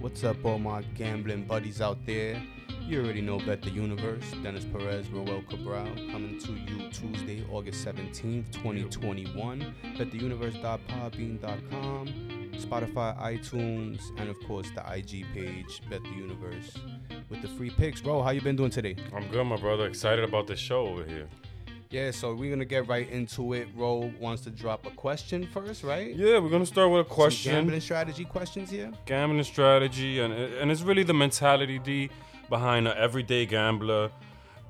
What's up, all my gambling buddies out there? You already know Bet the Universe. Dennis Perez, Roel Cabral, coming to you Tuesday, August 17th, 2021. BetTheUniverse.podbean.com, Spotify, iTunes, and of course the IG page, Bet the Universe. With the free picks, bro, how you been doing today? I'm good, my brother. Excited about the show over here. Yeah, so we're gonna get right into it. Ro wants to drop a question first, right? Yeah, we're gonna start with a Some question. gambling strategy questions here. gambling strategy and and it's really the mentality D behind an everyday gambler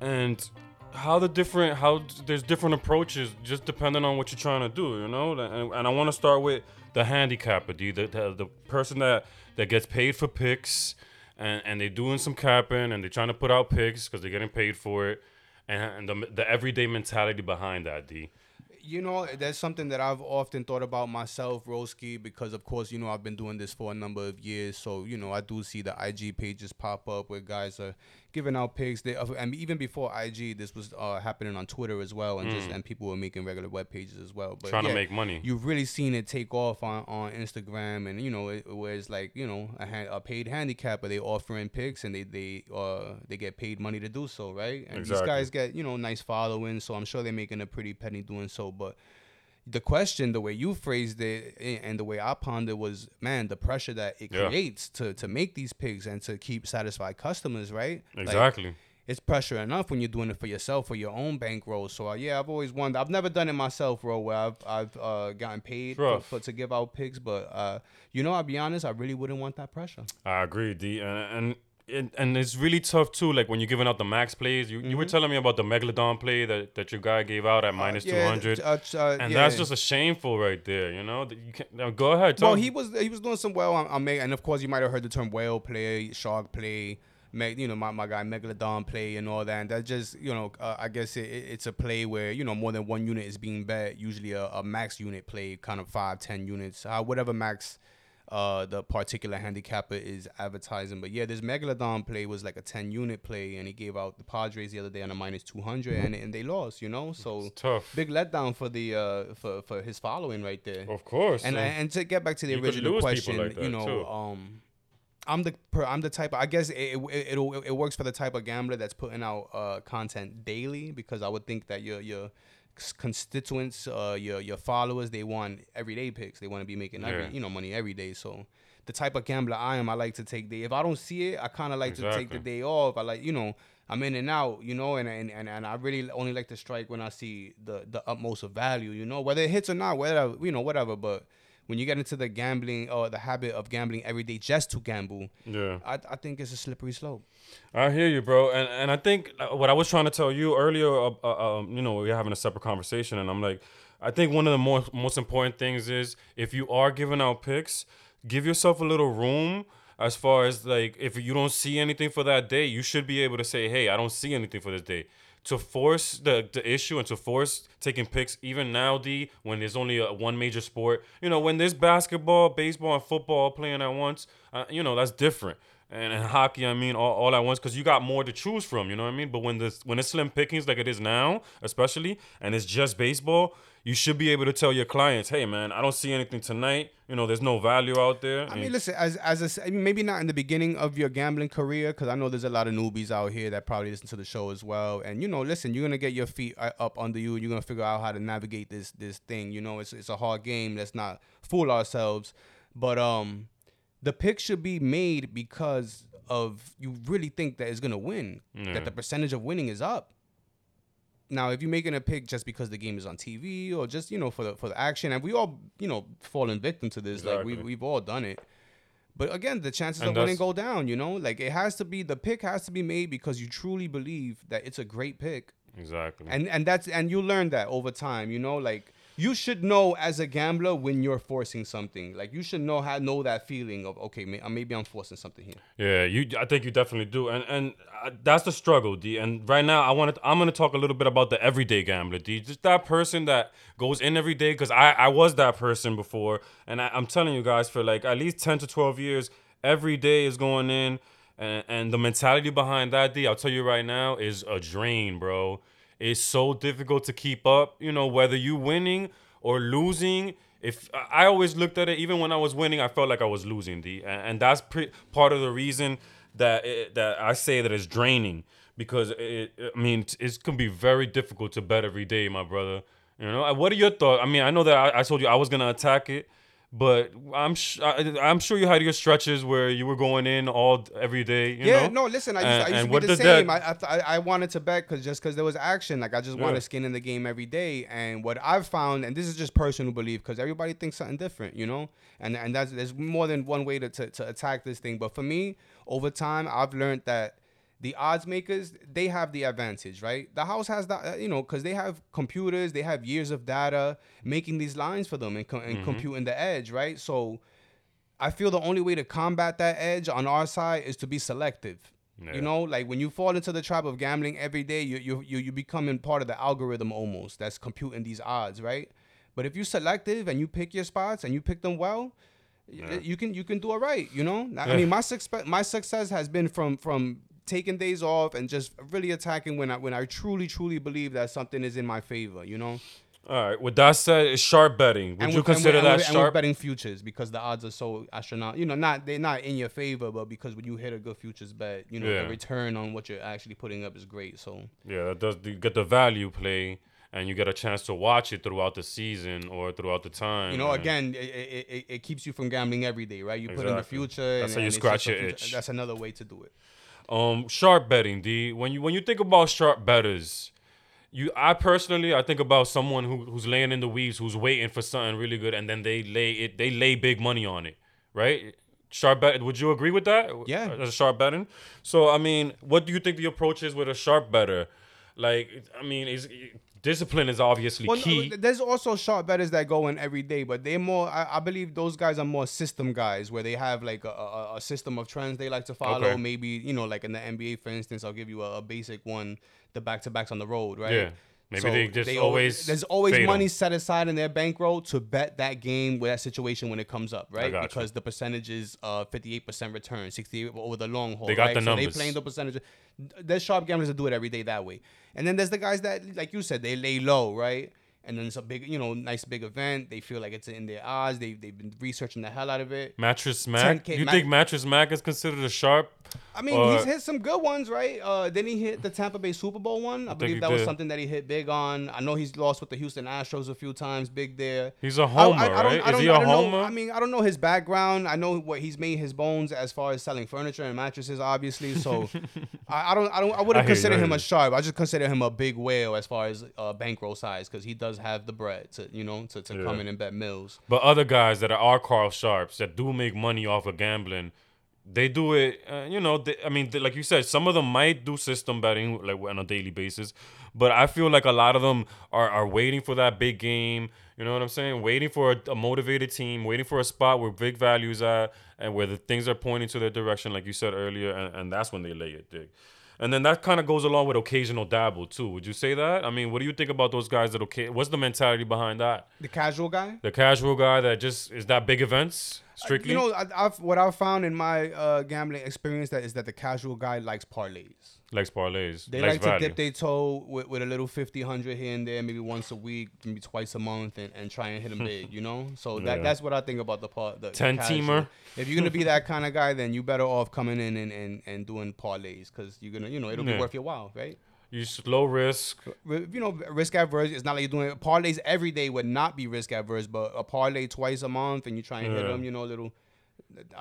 and how the different how there's different approaches just depending on what you're trying to do you know and, and I want to start with the handicapper D the, the the person that that gets paid for picks and and they're doing some capping and they're trying to put out picks because they're getting paid for it and, the, the everyday mentality behind that D You know, that's something that I've often thought about myself, Roski, because of course, you know, I've been doing this for a number of years. So, you know, I do see the IG pages pop up where guys are giving out picks. They, and even before IG, this was uh, happening on Twitter as well, and just and people were making regular web pages as well. But Mm. trying yeah, to make money You've really seen it take off on, on Instagram, and you know, it, where it's like you know a, ha- a paid handicapper, they offering picks, and they they uh they get paid money to do so, right? And these guys get you know nice following, so I'm sure they're making a pretty penny doing so. But the question, the way you phrased it, and the way I pondered was, man, the pressure that it Yeah. creates to to make these picks and to keep satisfied customers, right? Like, exactly it's pressure enough when you're doing it for yourself for your own bankroll. So uh, yeah, I've always wondered. I've never done it myself, bro, where I've I've uh, gotten paid for, for to give out picks. But uh, you know, I'll be honest, I really wouldn't want that pressure. I agree, D, and and and, and it's really tough too. Like when you're giving out the max plays, you, you were telling me about the megalodon play that, that your guy gave out at minus two Mm-hmm. Uh, Yeah, hundred, uh, uh, and yeah. that's just a shameful right there. You know, you can't. Now go ahead. Tell Well, he was he was doing some well on, on Meg, and of course you might have heard the term whale play, shark play, me, you know my, my guy megalodon play and all that. And that just you know uh, I guess it, it- it's a play where you know more than one unit is being bet. Usually a, a max unit play, kind of five ten units, uh, whatever max. Uh, the particular handicapper is advertising, but yeah, this megalodon play was like a ten unit play, and he gave out the Padres the other day on a minus two hundred, and and they lost, you know. So It's tough. big letdown for the uh for for his following right there. Of course. And uh, and to get back to the You original question, like you know, too. um, I'm the per, I'm the type. I guess it, it it'll it works for the type of gambler that's putting out uh content daily because I would think that your your constituents, uh, your your followers, they want everyday picks. They want to be making every Yeah. you know money every day. So. The type of gambler I am, I like to take the. If I don't see it, I kind of like to take the day off. I like, you know, I'm in and out, you know, and and, and and I really only like to strike when I see the the utmost of value, you know, whether it hits or not, whatever, you know, whatever. But when you get into the gambling or the habit of gambling every day just to gamble, yeah. I, I think it's a slippery slope. I hear you, bro, and and I think uh, what I was trying to tell you earlier, uh, uh, um, you know, we are having a separate conversation, and I'm like, I think one of the more most important things is if you are giving out picks, give yourself a little room. As far as like, if you don't see anything for that day, you should be able to say, "Hey, I don't see anything for this day." To force the, the issue and to force taking picks, even now, D, when there's only a, one major sport, you know, when there's basketball, baseball, and football playing at once, uh, you know, that's different and, and hockey, I mean, all, all at once, because you got more to choose from. You know what I mean? But when this when it's slim pickings like it is now, especially, and it's just baseball, you should be able to tell your clients, "Hey, man, I don't see anything tonight. You know, there's no value out there." I mean, listen, as as a s- I mean, maybe not in the beginning of your gambling career, because I know there's a lot of newbies out here that probably listen to the show as well. And you know, listen, you're gonna get your feet uh, up under you. You're gonna figure out how to navigate this this thing. You know, it's it's a hard game. Let's not fool ourselves. But um, the pick should be made because of you really think that it's gonna win. Yeah. That the percentage of winning is up. Now, if you're making a pick just because the game is on TV or just you know for the for the action, and we all you know fallen victim to this, like we we've all done it. But again, the chances And of winning go down. You know, like it has to be the pick has to be made because you truly believe that it's a great pick, exactly. and and that's and you learn that over time. You know, like you should know as a gambler when you're forcing something. Like you should know how know that feeling of okay, uh, maybe I'm forcing something here. Yeah, you. I think you definitely do, and and uh, that's the struggle, D. And right now, I want to. I'm gonna talk a little bit about the everyday gambler, D. Just that person that goes in every day, because I I was that person before, and I, I'm telling you guys, for like at least ten to twelve years, every day is going in, and and the mentality behind that, D. I'll tell you right now, is a drain, bro. It's so difficult to keep up. You know, whether you winning or losing, if I always looked at it, even when I was winning, I felt like I was losing. The and, that's pre- part of the reason that it, that I say that it's draining because it, I mean it's, it can be very difficult to bet every day, my brother. You know, what are your thoughts? I mean, I know that I, I told you I was gonna attack it but I'm sh- I, I'm sure you had your stretches where you were going in all every day. yeah, know? no, listen, I used, and, I used to be the same. That... I, I, I wanted to bet because just because there was action, like I just yeah. wanted skin in the game every day. And what I've found, and this is just personal belief, because everybody thinks something different, you know. And and that's there's more than one way to, to to attack this thing. But for me, over time, I've learned that the odds makers they have the advantage right the house has that uh, you know because they have computers they have years of data making these lines for them and, co- and mm-hmm. computing the edge right so i feel the only way to combat that edge on our side is to be selective yeah. you know like when you fall into the trap of gambling every day you you you you becoming part of the algorithm almost that's computing these odds right but if you're selective and you pick your spots and you pick them well yeah. you can you can do it right you know i mean my success my success has been from from taking days off and just really attacking when I when I truly truly believe that something is in my favor. You know. All right. With that said, it's sharp betting. Would and you consider and that and sharp? betting futures because the odds are so astronomical. You know, not they're not in your favor, but because when you hit a good futures bet, you know, yeah. the return on what you're actually putting up is great. So yeah, that does you get the value play. And you get a chance to watch it throughout the season or throughout the time. You know, again, it, it, it, keeps you from gambling every day, right? You exactly. put in the future. That's and, how you scratch your itch. That's another way to do it. Um, sharp betting, D. When you when you think about sharp betters, you I personally I think about someone who who's laying in the weeds, who's waiting for something really good, and then they lay it they lay big money on it, right? Sharp bet. Would you agree with that? Yeah, as a sharp betting. So I mean, what do you think the approach is with a sharp better? Like, I mean, is discipline is obviously well, key. There's also sharp betters that go in every day, but they're more. I, I, believe those guys are more system guys, where they have like a, a, a system of trends they like to follow. Okay. Maybe you know, like in the NBA, for instance, I'll give you a, a basic one: the back to backs on the road, right? Yeah. Maybe so they just they always there's always money them. set aside in their bankroll to bet that game with that situation when it comes up, right? Because you. the percentage is uh 58% return, 68 over the long haul. They got right? the numbers. So they playing the percentage. There's sharp gamblers that do it every day that way, and then there's the guys that, like you said, they lay low, right? and then it's a big, you know, nice big event. They feel like it's in their eyes. They they've been researching the hell out of it. Mattress Mac. You think Mattress Mac is considered a sharp? I mean, he's hit some good ones, right? Uh, then he hit the Tampa Bay Super Bowl one. I, I believe that did. was something that he hit big on. I know he's lost with the Houston Astros a few times, big there. He's a homer, I, I, right? Is he a homer? Know, I mean, I don't know his background. I know what he's made his bones as far as selling furniture and mattresses, obviously. So I, don't, I don't, I wouldn't consider him a sharp. I just consider him a big whale as far as uh, bankroll size because he does have the bread to you know to, to yeah. come in and bet mills. But other guys that are Carl Sharps that do make money off of gambling, they do it. Uh, you know, they, I mean, they, like you said, some of them might do system betting like on a daily basis, but I feel like a lot of them are are waiting for that big game. You know what I'm saying? Waiting for a, a motivated team, waiting for a spot where big values are and where the things are pointing to their direction, like you said earlier, and, and that's when they lay it, dig. And then that kind of goes along with occasional dabble too. Would you say that? I mean, what do you think about those guys that okay? What's the mentality behind that? The casual guy. The casual guy that just is that big events strictly. Uh, you know, I, have what I've found in my uh, gambling experience that is that the casual guy likes parlays. Likes parlays. They likes like value. to dip their toe with, with a little 50, 100 here and there, maybe once a week, maybe twice a month, and, and try and hit them big. You know, so that yeah. that's what I think about the part. The, Ten the teamer. If you're gonna be that kind of guy, then you better off coming in and, and, and doing parlays because you're gonna, you know, it'll yeah. be worth your while, right? You low risk. You know, risk adverse. It's not like you're doing parlays every day would not be risk adverse, but a parlay twice a month and you try and yeah. hit them, you know, a little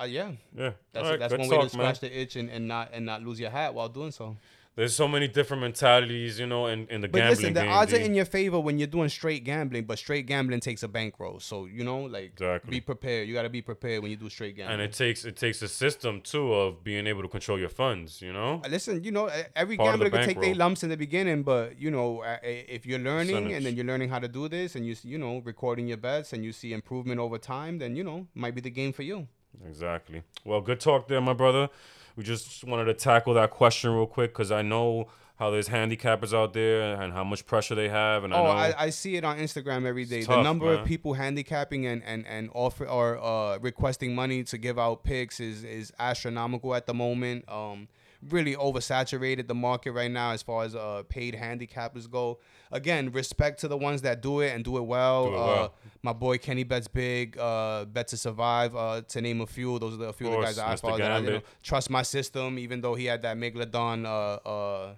uh, yeah, yeah. That's right, that's one talk, way to scratch man. the itch and, and not and not lose your hat while doing so. There's so many different mentalities, you know, in, in the but gambling listen, the game, odds are in your favor when you're doing straight gambling, but straight gambling takes a bankroll. So you know, like, exactly. be prepared. You got to be prepared when you do straight gambling. And it takes it takes a system too of being able to control your funds. You know. Uh, listen, you know, every Part gambler can take their lumps in the beginning, but you know, if you're learning Percentage. and then you're learning how to do this, and you you know, recording your bets, and you see improvement over time, then you know, might be the game for you. Exactly. Well, good talk there, my brother. We just wanted to tackle that question real quick because I know how there's handicappers out there and how much pressure they have. And oh, I, I, I, see it on Instagram every day. the number man. of people handicapping and and and offer or uh, requesting money to give out picks is is astronomical at the moment. Um, really oversaturated the market right now as far as uh, paid handicappers go. Again, respect to the ones that do it and do it well. Do it uh, well. My boy Kenny bets Big, uh, Bet to Survive, uh, to name a few. Those are the, a few of the guys that I follow. That I, you know, trust my system, even though he had that Megalodon uh, uh,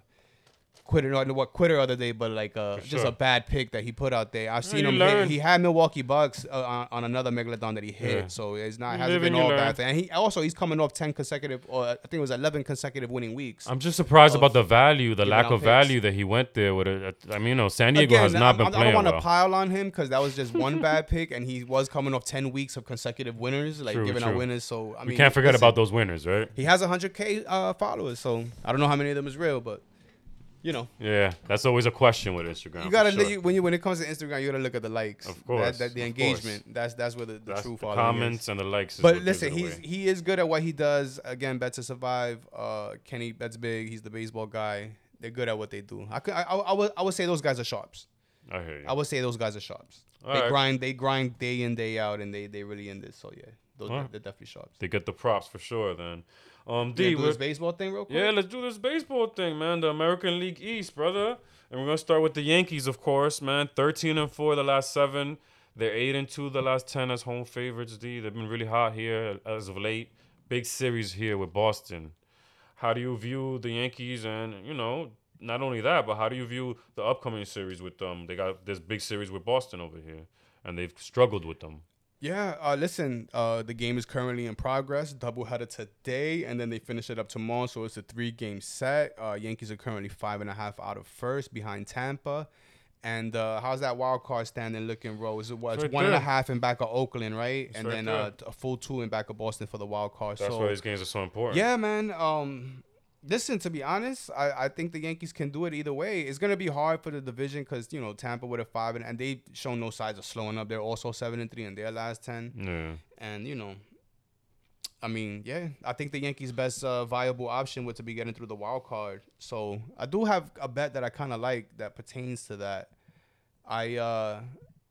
quitter, no, what quitter other day, but like uh, just a bad pick that he put out there. I've seen you him. Hit, he had Milwaukee Bucks uh, on, on another Megalodon that he hit, Yeah. so it's not You hasn't live been all learn. bad. Thing. And he also he's coming off ten consecutive, or I think it was eleven consecutive winning weeks. I'm just surprised about the value, the lack of picks. value that he went there with it. I mean, you know, San Diego has not I'm- been I'm- I don't want to well. pile on him because that was just one bad pick, and he was coming off ten weeks of consecutive winners, like True, giving true. out winners. So I mean, we can't forget listen, about those winners, right? He has 100k uh, followers, so I don't know how many of them is real, but you know. Yeah, that's always a question with Instagram. You gotta sure. you, when you when it comes to Instagram, you gotta look at the likes. Of course, that, that, the of engagement. That's that's where the, the That's true the comments is. and the likes. But listen, he's away. he is good at what he does. Again, bet to survive. Uh, Kenny bets big. He's the baseball guy. They're good at what they do. I could, I, I, I would I would say those guys are sharps. I hear you. I would say those guys are sharps. they Alright. grind they grind day in day out, and they they really in this. So yeah, those they're definitely sharps. They get the props for sure. Then, um, D, do this baseball thing real quick. Yeah, let's do this baseball thing, man. The American League East, brother. And we're gonna start with the Yankees, of course, man. Thirteen and four the last seven. They're eight and two the last ten as home favorites. D. They've been really hot here as of late. Big series here with Boston. How do you view the Yankees? And you know, not only that, but how do you view the upcoming series with them? They got this big series with Boston over here, and they've struggled with them. Yeah, uh, listen, uh, the game is currently in progress. Doubleheader today, and then they finish it up tomorrow. So it's a three-game set. Uh, Yankees are currently five and a half out of first, behind Tampa. And uh, how's that wild card standing looking, Ro? Is it what? It's Right one and a half in back of Oakland, right? and right then uh, a full two in back of Boston for the wild card. That's so why these games are so important. yeah, man. Um, listen, to be honest, I, I think the Yankees can do it either way. It's gonna be hard for the division because you know Tampa with a five and, and they've shown no signs of slowing up. They're also seven and three in their last ten. Yeah. And you know, I mean, yeah, I think the Yankees' best uh, viable option would to be getting through the wild card. So I do have a bet that I kind of like that pertains to that. I uh,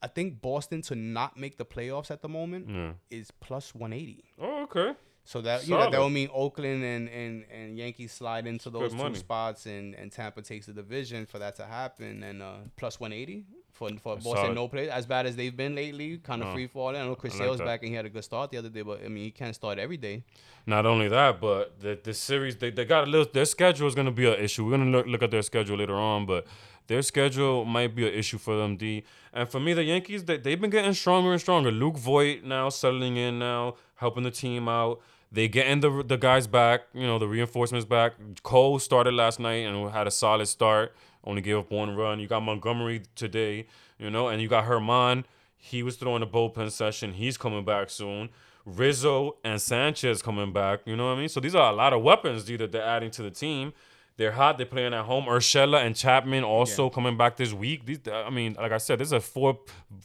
I think Boston to not make the playoffs at the moment Yeah. is plus one eighty. Oh, okay. So that you know that would mean Oakland and, and, and Yankees slide into Good those two money. spots and, and Tampa takes the division for that to happen and uh, plus one eighty for for That's Boston solid. no play as bad as they've been lately, kind of No. free falling. I know Chris I Sale's that. back and he had a good start the other day, but I mean he can't start every day. Not only that, but the the series they, they got a little their schedule is gonna be an issue. We're gonna look, look at their schedule later on, but their schedule might be an issue for them. D and for me, the Yankees they they've been getting stronger and stronger. Luke Voit now settling in now, helping the team out. They getting the the guys back, you know, the reinforcements back. Cole started last night and had a solid start. Only gave up one run. You got Montgomery today, you know, and you got Germán. He was throwing a bullpen session. He's coming back soon. Rizzo and Sanchez coming back. You know what I mean? So these are a lot of weapons that they're adding to the team. They're hot. They're playing at home. Urshela and Chapman also coming back this week. These, I mean, like I said, these are four,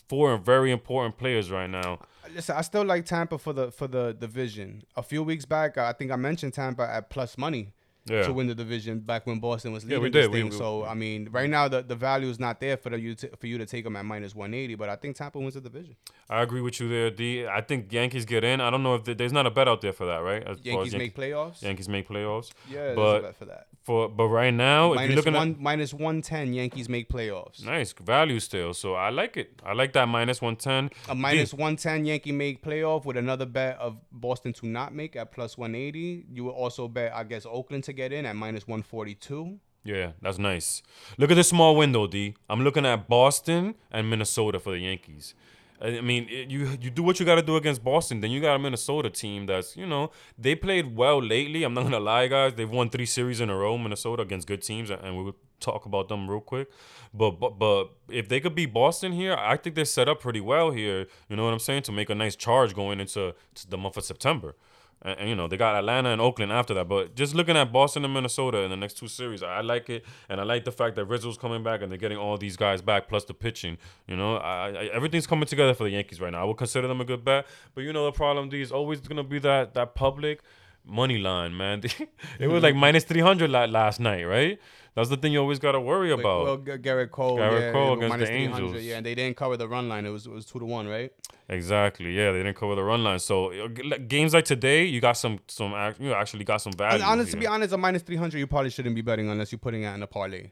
four very important players right now. Uh, listen, I still like Tampa for the for the division. A few weeks back, I think I mentioned Tampa at plus money Yeah. to win the division back when Boston was leading yeah, we did. We- thing. we- so I mean, right now the, the value is not there for the, you to, for you to take them at minus one eighty. But I think Tampa wins the division. I agree with you there, D. I think Yankees get in. I don't know if there- there's not a bet out there for that, right? As Yankees Yan- make playoffs. Yankees make playoffs. Yeah, there's but a bet for that. For but right now, if you're looking one at minus one ten. Yankees make playoffs. nice value still, so I like it. I like that minus one ten. A minus one ten Yankee make playoff with another bet of Boston to not make at plus one eighty. You would also bet I guess Oakland to get in at minus one forty two. Yeah, that's nice. Look at this small window, D. I'm looking at Boston and Minnesota for the Yankees. I mean, you you do what you got to do against Boston. Then you got a Minnesota team that's you know they played well lately. I'm not gonna lie, guys. They've won three series in a row, Minnesota against good teams, and we will talk about them real quick. But but but if they could beat Boston here, I think they're set up pretty well here. You know what I'm saying? To make a nice charge going into to the month of September. And, and, you know they got Atlanta and Oakland after that, but just looking at Boston and Minnesota in the next two series, I like it, and I like the fact that Rizzo's coming back and they're getting all these guys back plus the pitching. You know, I, I, everything's coming together for the Yankees right now. I would consider them a good bet, but you know the problem D is always gonna be that that public money line, man. it was like minus three hundred last night, right? That's the thing you always got to worry about. Well, G- Gerrit Cole, Gerrit yeah, Cole against minus the Angels. Yeah, and they didn't cover the run line. It was it was two to one, right? Exactly. Yeah, they didn't cover the run line. So uh, g- games like today, you got some some act- you actually got some value. And honest, to be honest, a minus three hundred, you probably shouldn't be betting unless you're putting it in a parlay,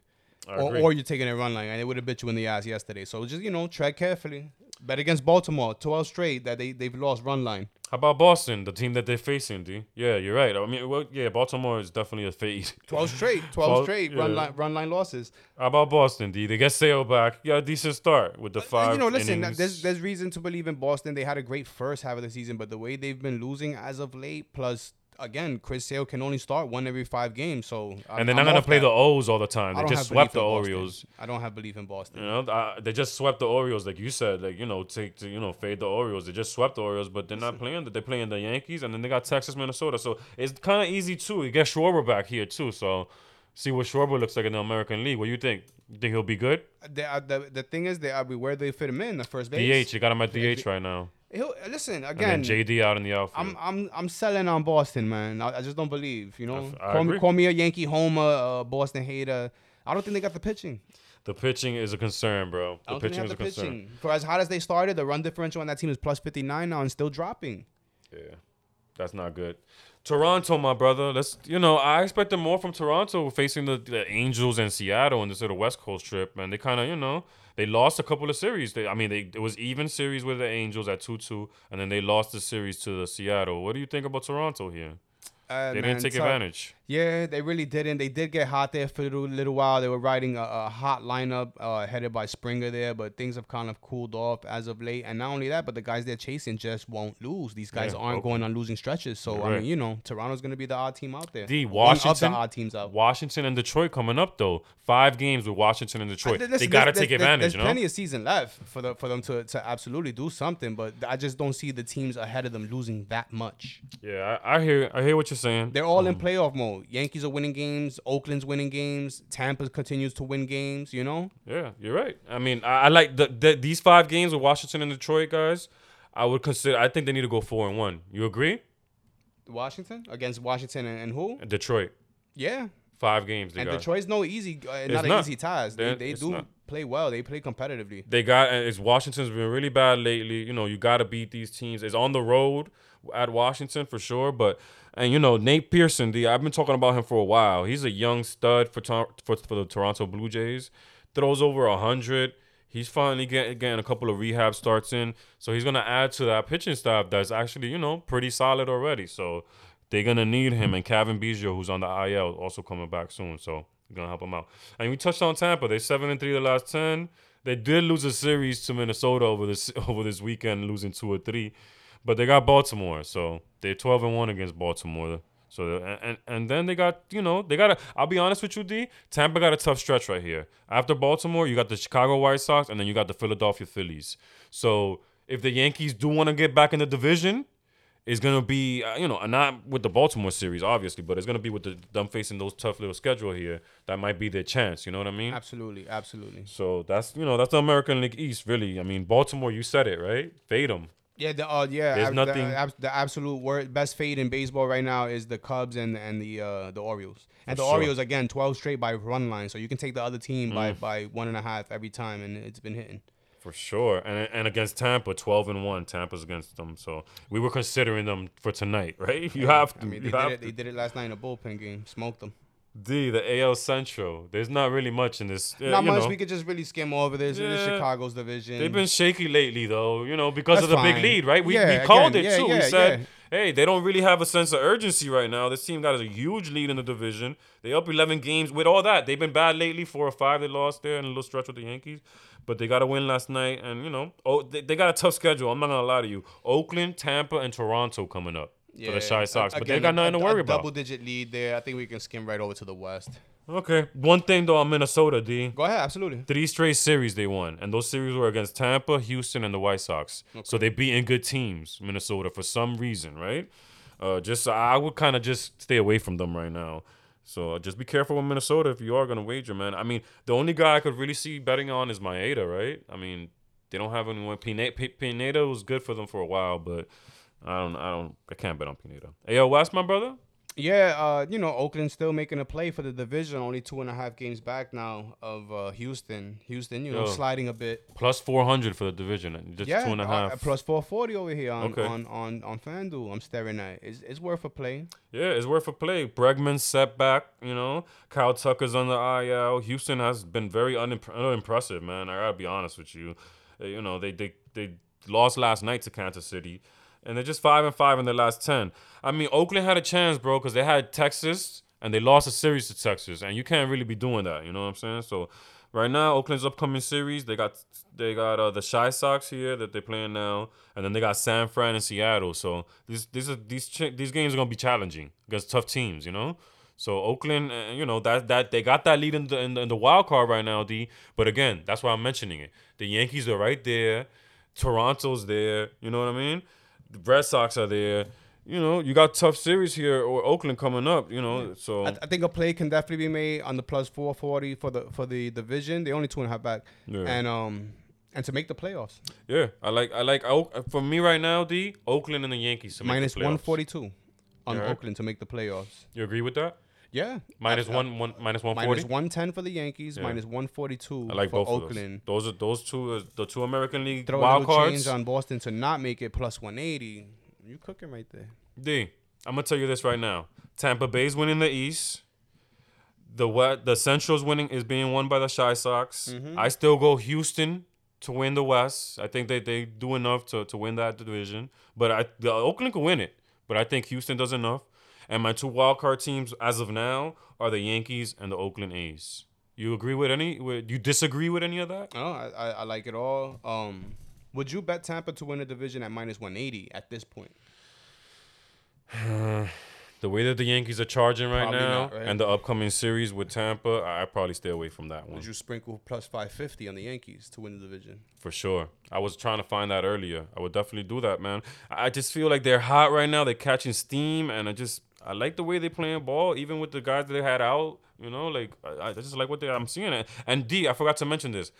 or, or you're taking a run line, and it would have bit you in the ass yesterday. So just you know, tread carefully. Bet against Baltimore, twelve straight that they they've lost run line. How about Boston, the team that they're facing, D? Yeah, you're right. I mean, well, yeah, Baltimore is definitely a fade. Twelve straight, twelve straight run line run line losses. How about Boston, D? They get Sale back. Yeah, decent start with the Uh, five. you know, listen, innings. there's there's reason to believe in Boston. They had a great first half of the season, but the way they've been losing as of late, plus again, Chris Sale can only start one every five games. So I'm- and they're I'm not gonna play that. the O's all the time. I They just swept the. Orioles. I don't have belief in Boston. You know, uh, they just swept the Orioles, like you said. Like you know, take to you know fade the Orioles. They just swept the Orioles, but they're not playing. That They're playing the Yankees, and then they got Texas, Minnesota. So it's kind of easy too. You get Schwarber back here too. So see what Schwarber looks like in the American League. What do you think? You think he'll be good? Are, the the thing is, they where they fit him in the first base. DH. You got him at DH right now. He'll, listen And again. then JD out in the outfield. I'm I'm I'm selling on Boston, man. I, I just don't believe. You know, I call me call me a Yankee homer, uh, Boston hater. I don't think they got the pitching. the pitching is a concern, bro. I The pitching is have a the concern. For as hot as they started, the run differential on that team is plus 59 now and still dropping. Yeah, that's not good. Toronto, my brother. Let's you know I expected more from Toronto facing the, the Angels and Seattle in this little West Coast trip, man. They kind of you know they lost a couple of series. They, I mean, they it was even series with the Angels at two two, and then they lost the series to the Seattle. What do you think about Toronto here? Uh, They man, didn't take tough. advantage. Yeah, they really didn't. They did get hot there for a little, while. They were riding a, a hot lineup uh, headed by Springer there, but things have kind of cooled off as of late. And not only that, but the guys they're chasing just won't lose. These guys Yeah, aren't okay. going on losing stretches. So, I mean, you know, Toronto's going to be the odd team out there. Of Washington, the odd teams out. Washington and Detroit coming up though. Five games with Washington and Detroit. Listen, they gotta take there's- advantage. There's you know. plenty of season left for the for them to, to absolutely do something, but I just don't see the teams ahead of them losing that much. yeah, I, I hear. I hear what you're saying. They're all Mm. in playoff mode. Yankees are winning games. Oakland's winning games. Tampa continues to win games. You know, Yeah, you're right. I mean, I, I like the, the these five games with Washington and Detroit guys. I would consider. I think they need to go four and one. You agree? Washington against Washington and, and who? Detroit, Yeah, five games and got. Detroit's no easy, uh, not an not. easy task. They, they do not. play well. They play competitively. They got. It's Washington's been really bad lately. You know, you got to beat these teams. It's on the road at Washington for sure, but. And you know Nate Pearson, the I've been talking about him for a while. He's a young stud for for, for the Toronto Blue Jays. Throws over hundred. He's finally getting getting a couple of rehab starts in, so he's gonna add to that pitching staff that's actually you know pretty solid already. So they're gonna need him and Cavan Biggio, who's on the IL, also coming back soon. So gonna help him out. And we touched on Tampa. They're seven and three the last ten. They did lose a series to Minnesota over this over this weekend, losing two or three, but they got Baltimore. So they're twelve and one against Baltimore. So and, and and then they got you know they got a. I'll be honest with you, D. Tampa got a tough stretch right here. After Baltimore, you got the Chicago White Sox, and then you got the Philadelphia Phillies. So if the Yankees do want to get back in the division, it's gonna be uh, you know not with the Baltimore series obviously, but it's gonna be with the, them facing those tough little schedule here. That might be their chance. You know what I mean? Absolutely, absolutely. So that's you know that's the American League East really. I mean Baltimore, you said it right. Fade them. Yeah, the uh, yeah, There's ab- nothing- The, ab- the absolute word, best fade in baseball right now is the Cubs and and the uh, the Orioles. And For the sure. Orioles again, twelve straight by run line, so you can take the other team by Mm. by one and a half every time, and it's been hitting. For sure, and and against Tampa, twelve and one. Tampa's against them, so we were considering them for tonight, right? You have to. I mean, you they have did it. to. They did it last night in a bullpen game. Smoked them. D, the AL Central. There's not really much in this. uh, Not much. know. We could just really skim over this. It is Yeah. Chicago's division. They've been shaky lately, though. You know, because That's of the big lead, right? We, Yeah, we called again, it yeah, too. yeah, we said, yeah. hey, they don't really have a sense of urgency right now. This team got a huge lead in the division. They up 11 games. With all that, they've been bad lately. Four or five they lost there in a little stretch with the Yankees. But they got a win last night, and you know, oh, they, they got a tough schedule. I'm not gonna lie to you. Oakland, Tampa, and Toronto coming up for the Chi Sox, but they got a- nothing to worry a about. Double digit lead there. I think we can skim right over to the West. Okay, one thing though on Minnesota, D. Go ahead. Absolutely. Three straight series they won, and those series were against Tampa, Houston, and the White Sox. So they beat in good teams, Minnesota, for some reason, right? Uh, just I would kind of just stay away from them right now. So uh, just be careful with Minnesota if you are gonna wager, man. I mean, the only guy I could really see betting on is Maeda, right? I mean, they don't have anyone. Pineda, Pineda was good for them for a while, but I don't, I don't, I can't bet on Pineda. AL West, my brother. Yeah, uh, you know, Oakland's still making a play for the division. Only two and a half games back now of uh, Houston. Houston, you know, Yo. sliding a bit. Plus 400 for the division. Just yeah, two and a uh, half. plus four forty over here on Okay. on on on FanDuel. I'm staring at. It's, it's worth a play. Yeah, it's worth a play. Bregman setback, you know. Kyle Tucker's on the IL. Houston has been very unimpre- unimpressive, man. I gotta be honest with you. Uh, You know, they they they lost last night to Kansas City, and they're just five and five in their last ten. I mean, Oakland had a chance, bro, because they had Texas and they lost a series to Texas, and you can't really be doing that. You know what I'm saying? So. Right now, Oakland's upcoming series, they got they got uh, the Chi Sox here that they're playing now, and then they got San Fran and Seattle. So these these are these these games are gonna be challenging against tough teams, you know. So Oakland, uh, you know that that they got that lead in the, in the in the wild card right now, D. But again, that's why I'm mentioning it. The Yankees are right there, Toronto's there. You know what I mean? The Red Sox are there. You know, you got tough series here or Oakland coming up. You know, so I, I think a play can definitely be made on the plus four forty for the for the division. They only two and a half back, Yeah. and um and to make the playoffs yeah, I like I like Oak, for me right now, D. Oakland and the Yankees minus one forty two on? Oakland to make the playoffs. You agree with that? Yeah, Minus one one minus one minus forty. one ten for the Yankees, Yeah. minus one forty two I like for both Oakland. those. Those are those two the two American League Throw wild cards. on Boston to not make it plus one eighty. You cooking right there. D, I'm gonna tell you this right now. Tampa Bay's winning the East. The what the Central's winning is being won by the Chi Sox. Mm-hmm. I still go Houston to win the West. I think they, they do enough to, to win that division. But I the Oakland can win it. But I think Houston does enough. And my two wild card teams as of now are the Yankees and the Oakland A's. You agree with any? With, you disagree with any of that? Oh, I, I, I like it all. Um, would you bet Tampa to win the division at minus one eighty at this point? The way that the Yankees are charging right Probably now, not, right? and the upcoming series with Tampa, I I'd probably stay away from that one. Would you sprinkle plus five fifty on the Yankees to win the division? For sure. I was trying to find that earlier. I would definitely do that, man. I just feel like they're hot right now. They're catching steam, and I just I like the way they're playing ball, even with the guys that they had out. You know, like I, I just like what they I'm seeing it. And D, I forgot to mention this.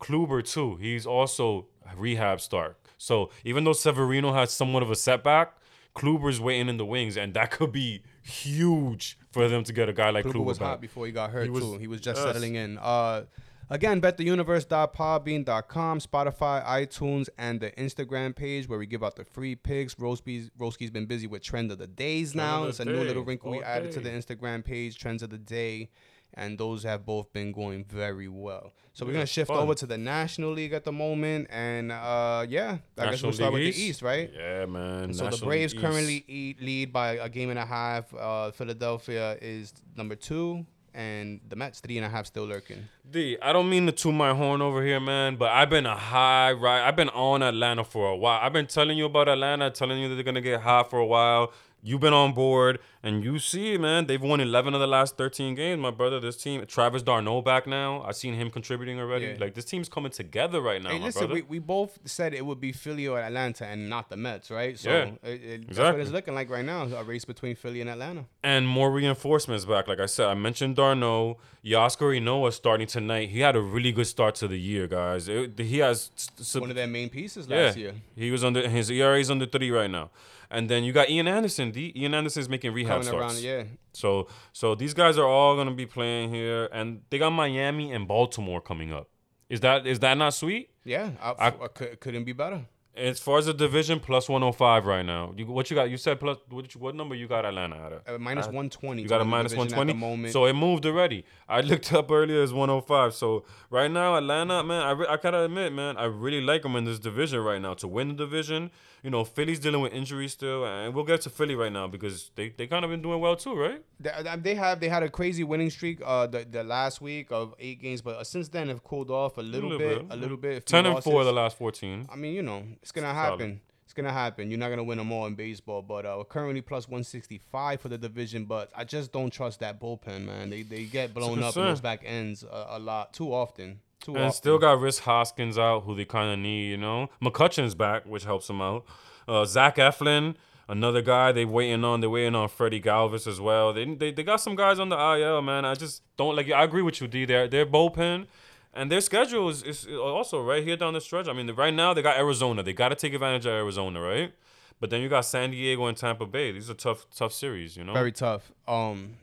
Kluber too. He's also rehab start. So even though Severino has somewhat of a setback, Kluber's waiting in the wings, and that could be huge for them to get a guy like Kluber Kluber was back. hot before he got hurt He was- too. He was just yes. settling in. Uh, again, bettheuniverse.podbean.com, Spotify, iTunes, and the Instagram page where we give out the free picks. Roski's Roski's been busy with trend of the days now. It's a new little wrinkle we added to the. Instagram page, trends of the day. And those have both been going very well. So we're gonna shift fun. over to the National League at the moment, and uh, yeah, I guess we'll start with League the East, right? Yeah, man. So the Braves League currently lead by a game and a half. Uh, Philadelphia is number two, and the Mets three and a half still lurking. D, I don't mean to toot my horn over here, man, but I've been a high ride. I've been on Atlanta for a while. I've been telling you about Atlanta, telling you that they're gonna get hot for a while. You've been on board, and you see, man, they've won 11 of the last 13 games. My brother, this team, Travis d'Arnaud back now. I've seen him contributing already. Yeah. Like this team's coming together right now, hey, listen, brother. we, we both said it would be Philly or Atlanta, and not the Mets, right? So Yeah, it, it, that's what it's looking like right now. A race between Philly and Atlanta. and more reinforcements back. Like I said, I mentioned d'Arnaud. Huascar Ynoa starting tonight. He had a really good start to the year, guys. It- he has One of their main pieces Yeah, last year. he was under his ERA is under three right now, and then you got Ian Anderson. D. Ian Anderson's making rehab Coming starts. around, yeah. So so these guys are all gonna be playing here, and they got Miami and Baltimore coming up. Is that is that not sweet? Yeah, I, I- I couldn't be better. As far as the division, plus one hundred five right now. You, what you got? You said plus. What, you- what number you got Atlanta at? Uh, 120. You got a minus division one at twenty. the moment. So it moved already. I looked up earlier as one hundred five. So right now Atlanta, man, I, re- I gotta admit, man, I really like them in this division right now to win the division. You know, Philly's dealing with injuries still, and we'll get to Philly right now because they they kind of been doing well too, right? They, uh, they have they had a crazy winning streak uh the, the last week of eight games, but uh, since then have cooled off a little, little bit, bit. a little bit. a Ten and four the last fourteen. I mean, you know, it's gonna Solid. happen. It's gonna happen. You're not gonna win them all in baseball, but uh, we're currently plus 165 for the division. But I just don't trust that bullpen, man. They they get blown up in those back ends a, a lot too often. Too And often. still got Rhys Hoskins out, who they kind of need, you know. McCutcheon's back, which helps them out. Uh, Zach Eflin, another guy they're waiting on. They're waiting on Freddie Galvis as well. They, they they got some guys on the IL, man. I just don't like. I agree with you, D. Their their bullpen and their schedule is, is also right here down the stretch. I mean, right now they got Arizona. They got to take advantage of Arizona, right? But then you got San Diego and Tampa Bay. These are tough, tough series. You know. Very tough. Um,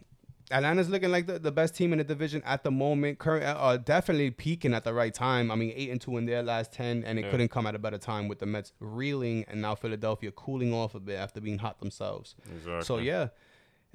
Atlanta's looking like the, the best team in the division at the moment. Current, uh, definitely peaking at the right time. I mean, eight and two in their last ten, and it Yeah. couldn't come at a better time with the Mets reeling and now Philadelphia cooling off a bit after being hot themselves. Exactly. So yeah,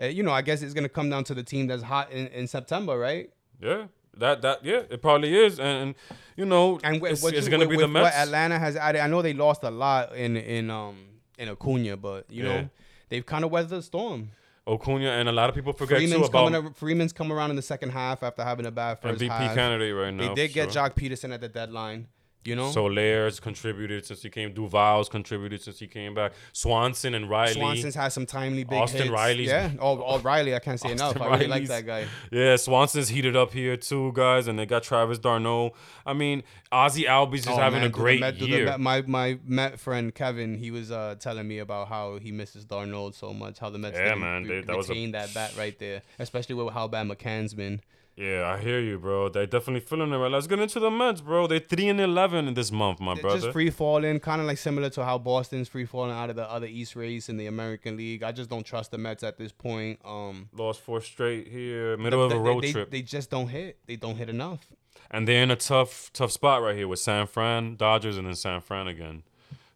uh, you know, I guess it's gonna come down to the team that's hot in, in September, right? Yeah. That that yeah, it probably is, and, and you know, And with, it's, what it's gonna with- be the with what Mets. Atlanta has added. I know they lost a lot in in um in Acuna, but you Yeah. know they've kind of weathered the storm. Acuna, and a lot of people forget Freeman's too Freeman's about coming. Freeman's come around in the second half after having a bad first MVP half. candidate right now. They did get sure. Joc Pederson at the deadline. You know, Soler's contributed since he came. Duvall's contributed since he came back. Swanson and Riley. Swanson's had some timely big Austin hits. Riley's- yeah. Oh, oh, Riley, I can't say enough. Austin I really like that guy. Yeah, Swanson's heated up here too, guys, and they got Travis d'Arnaud. I mean, Ozzie Albies just Oh, having man, a great Met- the year. Met- my my Met friend Kevin, he was uh, telling me about how he misses d'Arnaud so much. How the Mets Yeah, didn't man, they- that was a- that bat right there, especially with how bad McCann's been. Yeah, I hear you, bro. They definitely feeling it. Right. Let's get into the Mets, bro. They're three and eleven in this month, my They're brother. Just free falling, kind of like similar to how Boston's free falling out of the other East race in the American League. I just don't trust the Mets at this point. Um, Lost four straight here, middle of a road they, trip, They just don't hit. They don't hit enough. and they're in a tough, tough spot right here with San Fran, Dodgers, and then San Fran again.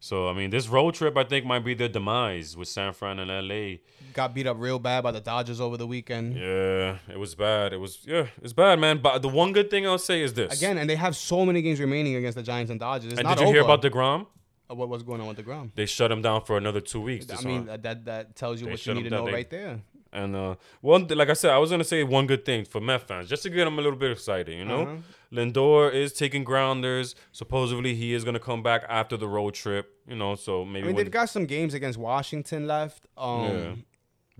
So I mean, this road trip I think might be their demise with San Fran and LA. Got beat up real bad by the Dodgers over the weekend. Yeah, it was bad. It was yeah, it's bad, man. But the one good thing I'll say is this. Again, and they have so many games remaining against the Giants and Dodgers. It's and did you hear about Degrom? Uh, what was going on with the ground? They shut him down for another two weeks. I mean, that that, tells you They what you need to know They- right there. And uh, one, like I said, I was gonna say one good thing for Met fans, just to get them a little bit excited. You know, Uh-huh. Lindor is taking grounders. Supposedly, he is gonna come back after the road trip. You know, so maybe I mean, when, they've got some games against Washington left. Um, Yeah.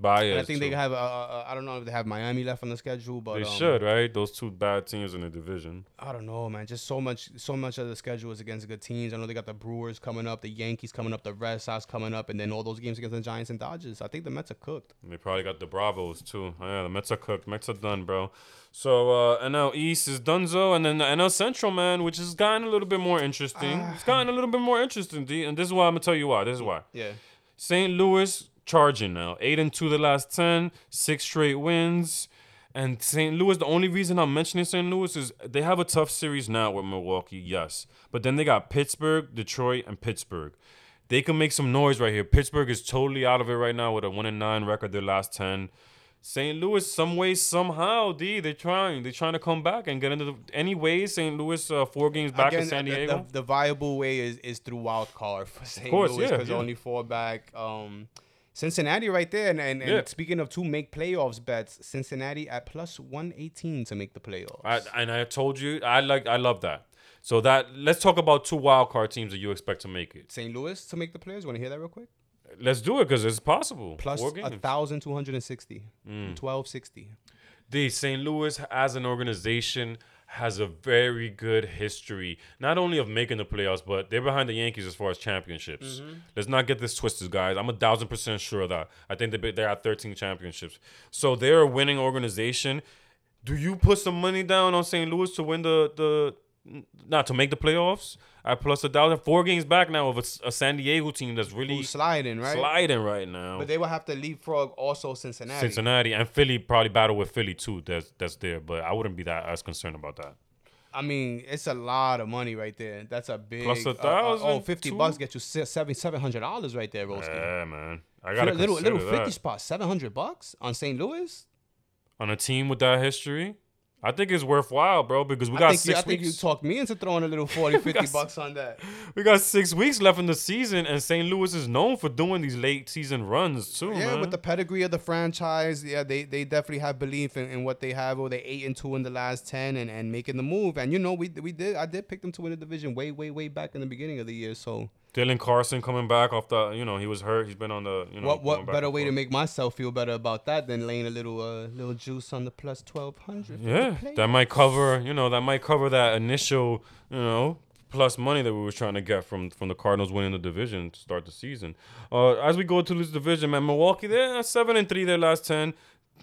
Baez. and I think they have. Uh, uh, I don't know if they have Miami left on the schedule, but They um, should, right? Those two bad teams in the division. I don't know, man. Just so much, so much of the schedule is against good teams. I know they got the Brewers coming up, the Yankees coming up, the Red Sox coming up, and then all those games against the Giants and Dodgers. I think the Mets are cooked. And they probably got the Bravos too. Yeah, the Mets are cooked. Mets are done, bro. So uh, NL East is Dunzo, and then the NL Central, man, which has gotten a little bit more interesting. Ah. it's gotten a little bit more interesting, D. And this is why I'm gonna tell you why. This is why. Yeah. St. Louis charging now, eight and two the last ten, six straight wins. And St. Louis, the only reason I'm mentioning St. Louis is they have a tough series now with Milwaukee, yes. But then they got Pittsburgh, Detroit, and Pittsburgh. They can make some noise right here. Pittsburgh is totally out of it right now with a one and nine record their last ten. St. Louis, some way, somehow, D, they're trying. They're trying to come back and get into the. Any St. Louis, uh, four games back in San the- Diego. The, the viable way is is through wild card for St. course, Louis yeah, because yeah. only four back. Um, Cincinnati right there, and and, and Yeah. speaking of two make playoffs bets, Cincinnati at plus one eighteen to make the playoffs. I, and I told you, I like, I love that. So that let's talk about two wild card teams that you expect to make it. St. Louis to make the playoffs. Want to hear that real quick? Let's do it because it's possible. Plus a thousand two hundred and sixty. Mm. Twelve sixty. The St. Louis as an organization has a very good history, not only of making the playoffs, but they're behind the Yankees as far as championships. Mm-hmm. Let's not get this twisted, guys. I'm a thousand percent sure of that. I think they they're at 13 championships, so they're a winning organization. Do you put some money down on St. Louis to win the the not to make the playoffs at plus a thousand? Four games back now of a, a San Diego team that's really Who's sliding right? sliding right now. But they will have to leapfrog also Cincinnati. Cincinnati and Philly probably battle with Philly too. That's that's there, but I wouldn't be that as concerned about that. I mean, it's a lot of money right there. That's a big. Plus a uh, uh, thousand, oh, 50 too? bucks get you seven seven hundred dollars right there, Roski. Yeah, man, I gotta a little little fifty that spot, seven hundred bucks on St. Louis. on a team with that history. I think it's worthwhile, bro, because we I got think, you, six I think you weeks. talked me into throwing a little 40, 50 got- bucks on that. we got six weeks left in the season, and St. Louis is known for doing these late season runs too, Yeah, man. with the pedigree of the franchise, yeah, they, they definitely have belief in, in what they have. Or they eight and two in the last ten, and, and making the move. And you know, we we did I did pick them to win the division way way way back in the beginning of the year. So Dylan Carlson coming back off the, you know, he was hurt. He's been on the, you know, what what better way to make myself feel better about that than laying a little uh little juice on the plus twelve hundred? Yeah, that might cover. You know, that might cover that initial. You know, plus money that we were trying to get from from the Cardinals winning the division to start the season. Uh, as we go to this division, man, Milwaukee they're seven and three their last ten.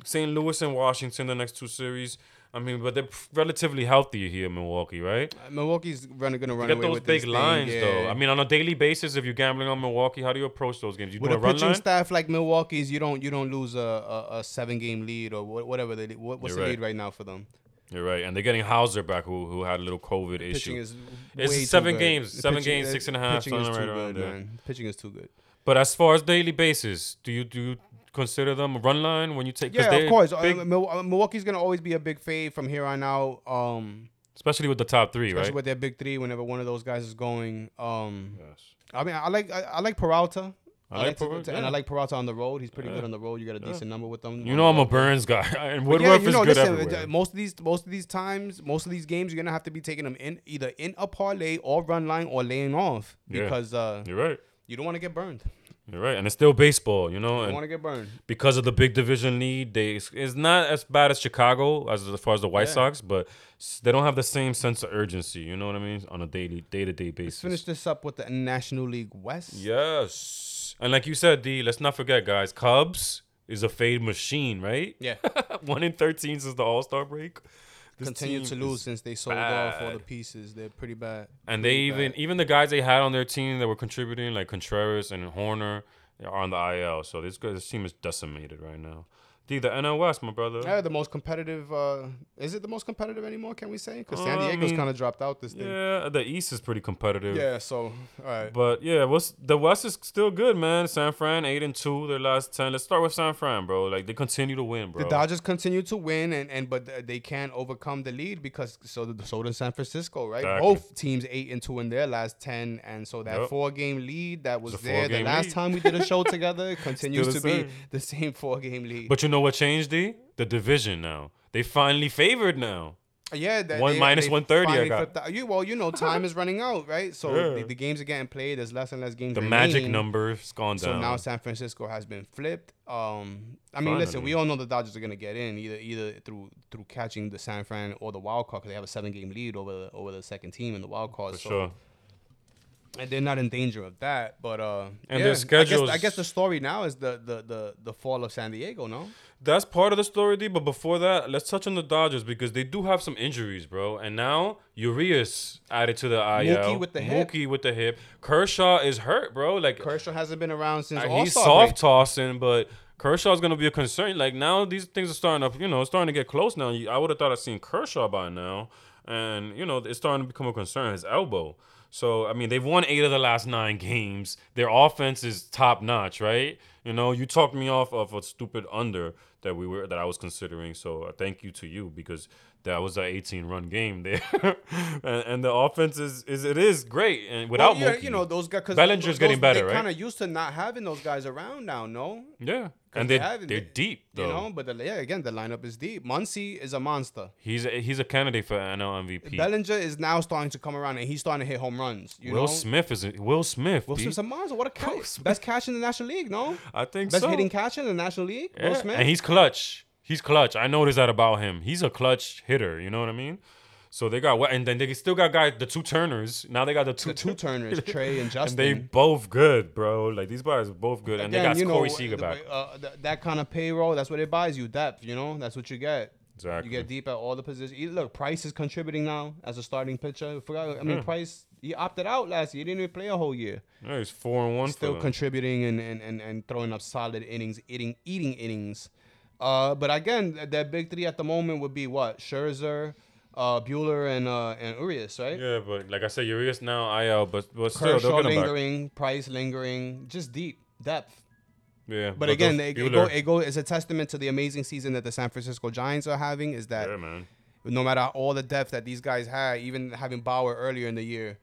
St. Louis and Washington the next two series. I mean, but they're relatively healthy here in Milwaukee, right? Uh, Milwaukee's running gonna run You get away those with big lines, yeah. though. I mean, on a daily basis, if you're gambling on Milwaukee, how do you approach those games? You with do a a run pitching line? staff like Milwaukee's, you don't you don't lose a, a, a seven game lead or whatever. They, what, what's You're the right. lead right now for them? You're right, and they're getting Houser back, who who had a little COVID Pitching issue. is It's seven games, The seven pitching- games, six and a half, Pitching is too right good, man. Pitching is too good. But as far as daily basis, do you do you consider them a run line when you take? Yeah, of course. Uh, big- uh, Milwaukee's gonna always be a big fave from here on out. Um, especially with the top three, especially right? with their big three. Whenever one of those guys is going, um, yes. I mean, I like I, I like Peralta. I like to- Peralta, and I like Peralta on the road. He's pretty Yeah. good on the road. You got a decent number with them. You know I'm a. Burnes guy, and Woodruff yeah, you know, is good listen, everywhere. uh, most of these most of these times, most of these games, you're gonna have to be taking them in either in a parlay or run line or laying off Yeah. because uh, You're right. you don't want to get burned. You're right, and it's still baseball, you know. And want to get burned. because of the big division lead, they it's not as bad as Chicago as as far as the White Yeah. Sox, but they don't have the same sense of urgency. You know what I mean? On a daily, day to day basis. Let's finish this up with the National League West. Yes, and like you said, D. Let's not forget, guys. Cubs is a fade machine, right? Yeah. One in thirteen since the All Star break. This Continue to lose since they sold off all the pieces. They're pretty bad. And they Pretty even bad. even the guys they had on their team that were contributing, like Contreras and Hoerner, they are on the IL. So this guy- this team is decimated right now. D, the NL West, my brother. Yeah, the most competitive. Uh, is it the most competitive anymore? Can we say? Because San Uh, I Diego's mean, kind of dropped out this thing. Yeah, the East is pretty competitive. Yeah. So all right. But yeah, what's the West is still good, man. San Fran eight and two, their last ten. Let's start with San Fran, bro. Like they continue to win, bro. The Dodgers continue to win, and, and but they can't overcome the lead because so the so does San Francisco, right? Exactly. Both teams eight and two in their last ten, and so that Yep. four game lead that was there the last lead. time we did a show together continues to be the same four game lead. But you know what changed, D? The division now. They finally favored now. yeah, that One they- minus they 130 I got. the- you well, you know, time is running out, right? So Yeah. the, the games are getting played. There's less and less games. The magic number's gone So down. now San Francisco has been flipped. Um, I mean, listen, we all know the Dodgers are gonna get in either either through through catching the San Fran or the wild card because they have a seven game lead over the, over the second team in the wild card. for so sure. and they're not in danger of that. But uh, And yeah, their I guess, schedules- I guess the story now is the the the the fall of San Diego. No, That's part of the story, D. But before that, let's touch on the Dodgers because they do have some injuries, bro. And now Urias added to the IL. Mookie with the hip. Mookie with the hip. Kershaw is hurt, bro. Like Kershaw hasn't been around since uh, All he's soft tossing, but Kershaw's gonna be a concern. Like now, these things are starting up. you know, starting to get close now. I would have thought I'd seen Kershaw by now, and you know, it's starting to become a concern. His elbow. So I mean, they've won eight of the last nine games. Their offense is top notch, right? You know, you talked me off of a stupid under that we were that I was considering. So uh, thank you to you because that was an 18 run game there, and, and the offense is, is it is great and without well, yeah, Mookie. you know those guys. Cause Bellinger's those- getting better, They right? kind of used to not having those guys around now. No, yeah, and they they haven't- they're deep though. you know. But the, yeah, again, the lineup is deep. Muncy is a monster. He's a, he's a candidate for NL MVP. Bellinger is now starting to come around and he's starting to hit home runs. You Will know, Smith is a, Will Smith. Will. Smith's a monster. What a catch! Best catch in the National League. No, I think so. best so. hitting catcher in the National League. Yeah, Will Smith. and he's clutch. He's clutch. I noticed that about him. He's a clutch hitter. You know what I mean? So they got what, and then they still got guys, the two Turners. Now they got the two the two Turners, Trey and and Justin. they both good, bro. Like these guys are both good, and they got you know, Corey Seager back. Uh, th- that kind of payroll, that's what it buys you depth. You know, that's what you get. Exactly. You get deep at all the positions. Look, Price is contributing now as a starting pitcher. Forgot. I mean, Yeah. Price he opted out last year. He didn't even play a whole year. Yeah, he's four and one. Still contributing and, and, and, and throwing up solid innings, eating eating innings. Uh, but again, that big three at the moment would be what Scherzer, uh, Buehler, and uh, and Urias, right? yeah, but like I said, Urias now IL, but but still Kershaw they'll get him back. lingering, Price lingering, just deep depth. Yeah, But, again, it, it, go, it go, it's a testament to the amazing season that the San Francisco Giants are having. Is that yeah, man. no matter all the depth that these guys had, even having Bauer earlier in the year,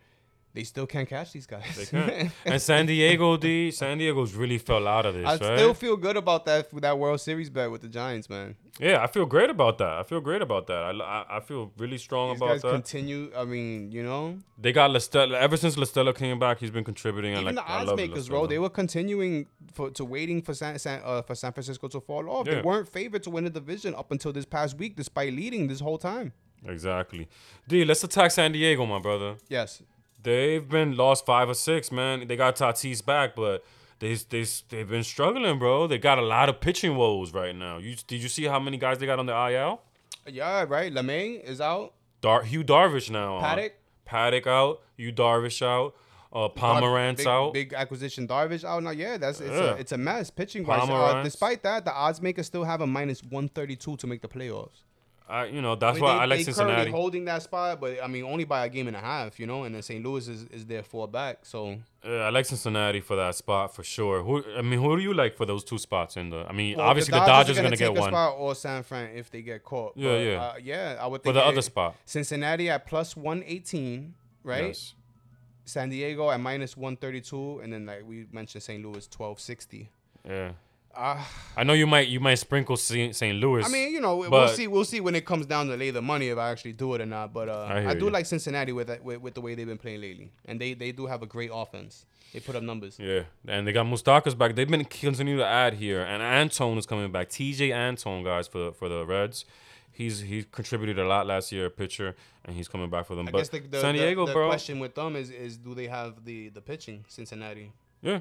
they still can't catch these guys. And San Diego, D. San Diego's really fell out of this, I right? still feel good about that that World Series bet with the Giants, man. Yeah, I feel great about that. I feel great about that. I, I, I feel really strong These about guys that. continue. I mean, you know, they got La Stella. Ever since La Stella came back, he's been contributing. even and like, the odds makers, bro, they were continuing for to waiting for San, San uh, for San Francisco to fall off. They weren't favored to win the division up until this past week, despite leading this whole time. Exactly. D, let's attack San Diego, my brother. Yes, They've been lost five or six, man. They got Tatis back, but they they they've been struggling, bro. They got a lot of pitching woes right now. You did you see how many guys they got on the IL? Yeah, right. Lamet is out. Dar- Yu Darvish now. on. Paddock? Paddock out. Yu Darvish out. Uh, Pomeranz big, out. Big acquisition. Darvish out now. Yeah, that's it's, Yeah. a, it's a mess. Pitching wise. Uh, despite that, the odds makers still have a minus one thirty two to make the playoffs. I, you know, that's I mean, why they, I like they Cincinnati. holding that spot, but I mean only by a game and a half, you know. And then St. Louis is, is there four back. So Yeah, I like Cincinnati for that spot for sure. Who I mean, who do you like for those two spots in the? I mean, Well, obviously the Dodgers, are gonna, take get one spot or San Fran if they get caught. Yeah, But, yeah. uh, yeah. I would think for the other spot. Cincinnati at plus one eighteen, right? Yes. San Diego at minus one thirty two, and then like we mentioned, St. Louis twelve sixty. Yeah. Uh, I know you might you might sprinkle St. Louis. I mean, you know, we'll see. We'll see when it comes down to lay the money if I actually do it or not. But uh, I I, do you. like Cincinnati with, with with the way they've been playing lately, and they they do have a great offense. They put up numbers. yeah, and they got Moustakas back. They've been continuing to add here, and Antone is coming back. Tejay Antone, guys, for the, for the Reds. He's he contributed a lot last year, pitcher, and he's coming back for them. I but guess the, the, San the- Diego, the bro, question with them is is do they have the the pitching Cincinnati? Yeah.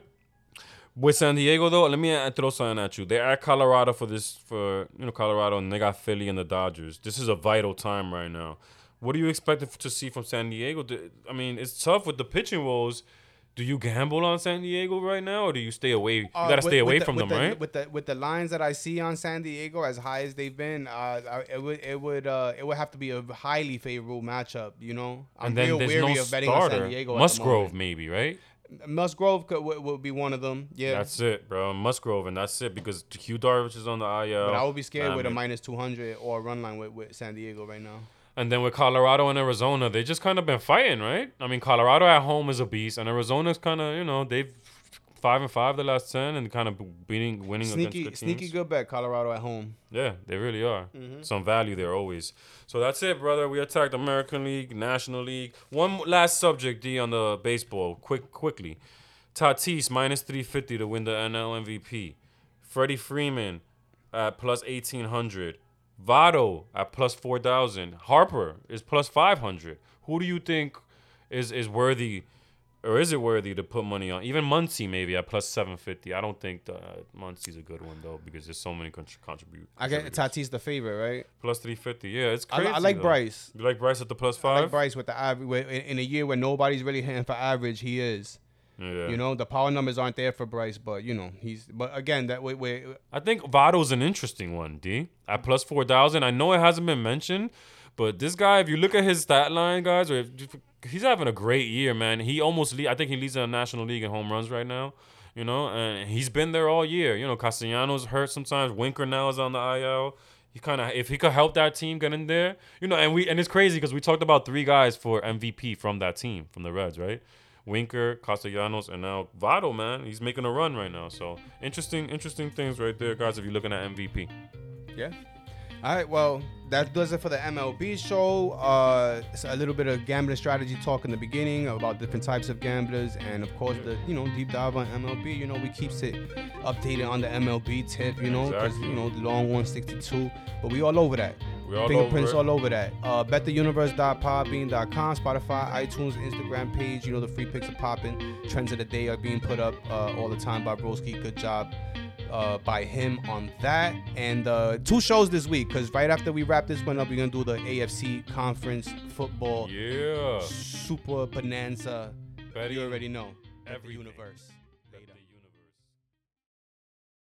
With San Diego though, let me uh, throw something at you. They're at Colorado for this for you know Colorado, and they got Philly and the Dodgers. This is a vital time right now. What do you expect to see from San Diego? I mean, it's tough with the pitching woes. Do you gamble on San Diego right now, or do you stay away? You Uh, gotta with- stay away the- from them, the, right? With the with the lines that I see on San Diego, as high as they've been, uh, it would it would uh, it would have to be a highly favorable matchup. You know, I'm and then real there's weary no of betting on San. Diego. Musgrove, maybe, right? Musgrove could, would, would be one of them. Yeah, That's it, bro. Musgrove, and that's it because Yu Darvish is on the IL. but I would be scared Nah, with a minus two hundred or a run line with, with San Diego right now. And then with Colorado and Arizona, they just kind of been fighting, right? I mean, Colorado at home is a beast, and Arizona's kind of, you know, they've five and five the last ten, and kind of beating, winning Sneaky against good sneaky teams. good bet, Colorado at home. Yeah, they really are. Mm-hmm. Some value there always. So that's it, brother. We attacked American League, National League. One last subject, D, on the baseball. Quick, quickly. Tatis minus three fifty to win the NL MVP. Freddie Freeman at plus eighteen hundred. Votto at plus four thousand. Harper is plus five hundred. Who do you think is is worthy, or is it worthy to put money on? Even Muncy maybe at plus seven fifty. I don't think the, uh, Muncy's a good one though because there's so many contr- contribute. I get. Tatis the favorite, right? plus three fifty. Yeah, it's crazy. I like though. Bryce. You like Bryce at the plus I five? like Bryce with the average. In, a year where nobody's really hitting for average, he is. Yeah. You know, the power numbers aren't there for Bryce, but you know he's. But again, that way, way I think Votto's an interesting one, D. At plus 4,000. I know it hasn't been mentioned, but this guy, if you look at his stat line, guys, or if, he's having a great year, man. He almost, I think he leads the National League in home runs right now, you know, and he's been there all year. You know, Castellanos hurt sometimes. Winker now is on the IL. He kind of, if he could help that team get in there, you know, and we, and it's crazy because we talked about three guys for MVP from that team, from the Reds, right? Winker, Castellanos, and now Votto, man. He's making a run right now. So interesting, interesting things right there, guys, if you're looking at MVP. Yeah. All right. Well, that does it for the MLB show. Uh, it's a little bit of gambling strategy talk in the beginning about different types of gamblers, and of course the you know deep dive on MLB. You know we keeps it updated on the MLB tip. You know because Exactly. you know the long 162, but we all over that. We all Fingerprints over all over that. Uh, bettheuniverse.podbean.com, Spotify, iTunes, Instagram page. You know the free picks are popping. Trends of the day are being put up uh, all the time by Broski. Good job uh, by him on that. And uh, two shows this week because right after we wrap this one up, we're gonna do the AFC Conference Football Yeah. Super Bonanza. Betting You already know. Every universe.